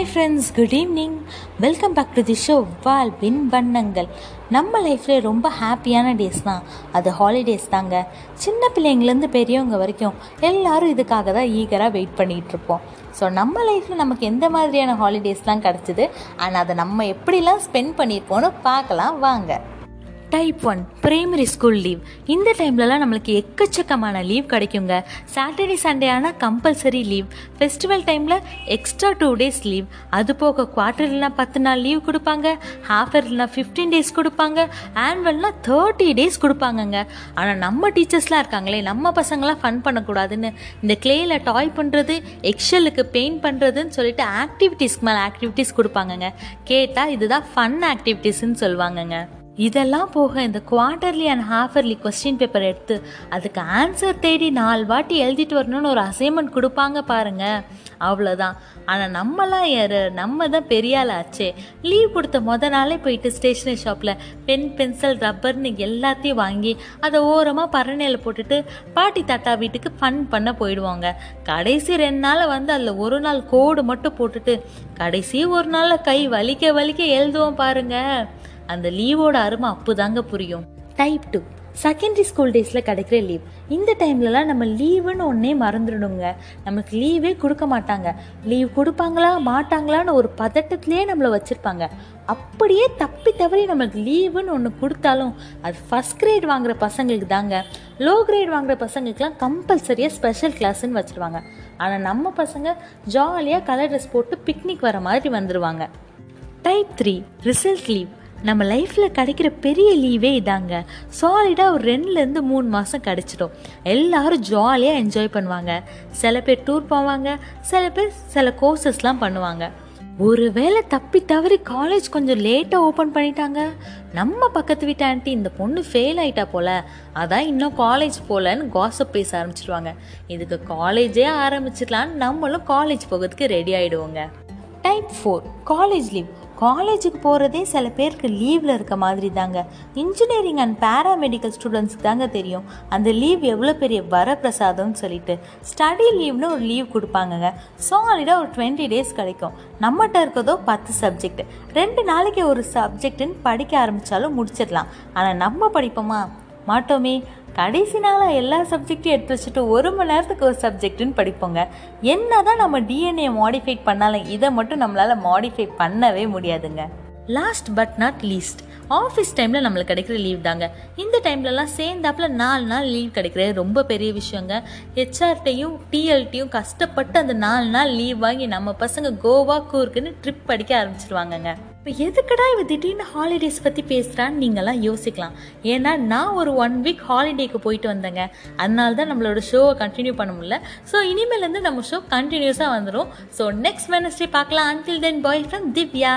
Hi friends good evening welcome back to the show வாழ்வின் வண்ணங்கள் நம்ம லைஃப்பில் ரொம்ப ஹாப்பியான டேஸ் தான். அது ஹாலிடேஸ் தாங்க. சின்ன பிள்ளைங்கள்லேருந்து பெரியவங்க வரைக்கும் எல்லாரும் இதுக்காக தான் ஈகராக வெயிட் பண்ணிகிட்டு இருப்போம். ஸோ நம்ம லைஃப்பில் நமக்கு எந்த மாதிரியான ஹாலிடேஸ்லாம் கிடச்சிது? அண்ட் அதை நம்ம எப்படிலாம் ஸ்பெண்ட் பண்ணியிருப்போம்னு பார்க்கலாம் வாங்க. Type one primary school leave இந்த டைம்லலாம் நம்மளுக்கு எக்கச்சக்கமான லீவ் கிடைக்குங்க. சாட்டர்டே சண்டே ஆனால் கம்பல்சரி லீவ் ஃபெஸ்டிவல் டைமில் எக்ஸ்ட்ரா டூ டேஸ் லீவ் அது போக குவார்டர்லாம் பத்து நாள் லீவ் கொடுப்பாங்க. ஹாஃப் இயர்லாம் ஃபிஃப்டீன் டேஸ் கொடுப்பாங்க. ஆனுவல்னால் தேர்ட்டி டேஸ் கொடுப்பாங்கங்க. ஆனால் நம்ம டீச்சர்ஸ்லாம் இருக்காங்களே நம்ம பசங்களாம் ஃபன் பண்ணக்கூடாதுன்னு. இந்த கிளேயில் டாய் பண்ணுறது எக்ஷலுக்கு பெயிண்ட் பண்ணுறதுன்னு சொல்லிட்டு ஆக்டிவிட்டீஸ்க்கு மேலே ஆக்டிவிட்டீஸ் கொடுப்பாங்கங்க. கேட்டால் இதுதான் ஃபன் ஆக்டிவிட்டீஸ்ன்னு சொல்லுவாங்கங்க. இதெல்லாம் போக இந்த quarterly and half yearly question paper எடுத்து அதுக்கு ஆன்சர் தேடி நாலு வாட்டி எழுதிட்டு வரணும்னு ஒரு அசைன்மெண்ட் கொடுப்பாங்க பாருங்க. அவ்வளோதான் ஆனால் நம்மலாம் யார்? நம்ம தான் பெரிய ஆள் ஆச்சே. லீவ் கொடுத்த மொதல் நாளே போயிட்டு ஸ்டேஷனரி ஷாப்பில் பென் பென்சில் ரப்பர்னு எல்லாத்தையும் வாங்கி அதை ஓரமாக பரணையில் போட்டுட்டு பாட்டி தாத்தா வீட்டுக்கு ஃபன் பண்ண போயிடுவாங்க. கடைசி ரெண்டு நாள் வந்து அதில் ஒரு நாள் கோடு மட்டும் போட்டுட்டு கடைசி ஒரு நாளில் கை வலிக்க வலிக்க எழுதுவோம் பாருங்கள் அந்த லீவோட அருமை அப்போதாங்க புரியும். டைப் டூ செகண்டரி ஸ்கூல் டேஸில் கிடைக்கிற லீவ் இந்த டைம்லலாம் நம்ம லீவுன்னு ஒன்றே மறந்துடணுங்க. நமக்கு லீவே கொடுக்க மாட்டாங்க. லீவ் கொடுப்பாங்களா மாட்டாங்களான்னு ஒரு பதட்டத்திலே நம்மளை வச்சுருப்பாங்க. அப்படியே தப்பி தவறி நம்மளுக்கு லீவுன்னு ஒன்று கொடுத்தாலும் அது ஃபஸ்ட் கிரேட் வாங்குற பசங்களுக்கு தாங்க. லோ கிரேட் வாங்குற பசங்களுக்குலாம் கம்பல்சரியாக ஸ்பெஷல் கிளாஸ்ன்னு வச்சுருவாங்க. ஆனால் நம்ம பசங்க ஜாலியாக கலர் ட்ரெஸ் போட்டு பிக்னிக் வர மாதிரி வந்துடுவாங்க டைப் த்ரீ ரிசல்ட் லீவ் நம்ம லைஃப்பில் கிடைக்கிற பெரிய லீவே இதாங்க. சாலிடாக ஒரு ரெண்டுலேருந்து மூணு மாதம் கிடச்சிடும். எல்லாரும் ஜாலியாக என்ஜாய் பண்ணுவாங்க. சில பேர் டூர் போவாங்க. சில பேர் சில கோர்சஸ்லாம் பண்ணுவாங்க. ஒருவேளை தப்பி தவறி காலேஜ் கொஞ்சம் லேட்டாக ஓப்பன் பண்ணிட்டாங்க. நம்ம பக்கத்து வீட்டு ஆண்டி இந்த பொண்ணு ஃபெயில் ஆயிட்டா போல. அதான் இன்னும் காலேஜ் போகலன்னு காசப் பேச ஆரம்பிச்சிருவாங்க. இதுக்கு காலேஜே ஆரம்பிச்சிடலான்னு நம்மளும் காலேஜ் போகிறதுக்கு ரெடி ஆகிடுவோங்க டைப் ஃபோர் காலேஜ் லீவ் காலேஜுக்கு போகிறதே சில பேருக்கு லீவில் இருக்க மாதிரி தாங்க இன்ஜினியரிங் அண்ட் பேராமெடிக்கல் ஸ்டூடெண்ட்ஸ்க்கு தாங்க தெரியும். அந்த லீவ் எவ்வளோ பெரிய வரப்பிரசாதம்னு சொல்லிட்டு. ஸ்டடி லீவ்னு ஒரு லீவ் கொடுப்பாங்கங்க. சாலிடாக ஒரு டுவெண்ட்டி டேஸ் கிடைக்கும். நம்மகிட்ட இருக்கிறதோ பத்து சப்ஜெக்ட் ரெண்டு நாளைக்கு ஒரு சப்ஜெக்ட்டுன்னு படிக்க ஆரம்பித்தாலும் முடிச்சிடலாம். ஆனால் நம்ம படிப்போமா? மாட்டோமே. கடைசி நாளாக எல்லா சப்ஜெக்ட்டையும் எடுத்து வச்சுட்டு ஒரு மணி நேரத்துக்கு ஒரு சப்ஜெக்ட்டுன்னு படிப்போங்க. என்ன தான் நம்ம டிஎன்ஏ மாடிஃபை பண்ணாலும் இதை மட்டும் நம்மளால் மாடிஃபை பண்ணவே முடியாதுங்க. Last but not least office டைமில் நம்மளுக்கு கிடைக்கிற லீவ் தாங்க. இந்த டைம்லலாம் சேர்ந்தாப்பில் நாலு நாள் லீவ் கிடைக்கிறது ரொம்ப பெரிய விஷயங்க. ஹெச்ஆர்டையும் டிஎல்டியும் கஷ்டப்பட்டு அந்த நாலு நாள் லீவ் வாங்கி நம்ம பசங்க கோவா கூர்க்குன்னு ட்ரிப் படிக்க ஆரம்பிச்சிருவாங்கங்க. இப்போ எதுக்கடா இவ திடீர்னு ஹாலிடேஸ் பற்றி பேசுகிறான்னு நீங்களாம் யோசிக்கலாம். ஏன்னா நான் ஒரு ஒன் வீக் ஹாலிடேக்கு போயிட்டு வந்தேங்க. அதனால தான் நம்மளோட ஷோவை கண்டினியூ பண்ண முடியல. ஸோ இனிமேலேருந்து நம்ம ஷோ கண்டினியூஸாக வந்துடும் ஸோ நெக்ஸ்ட் வெனஸ்டே பார்க்கலாம். Until then bye from Divya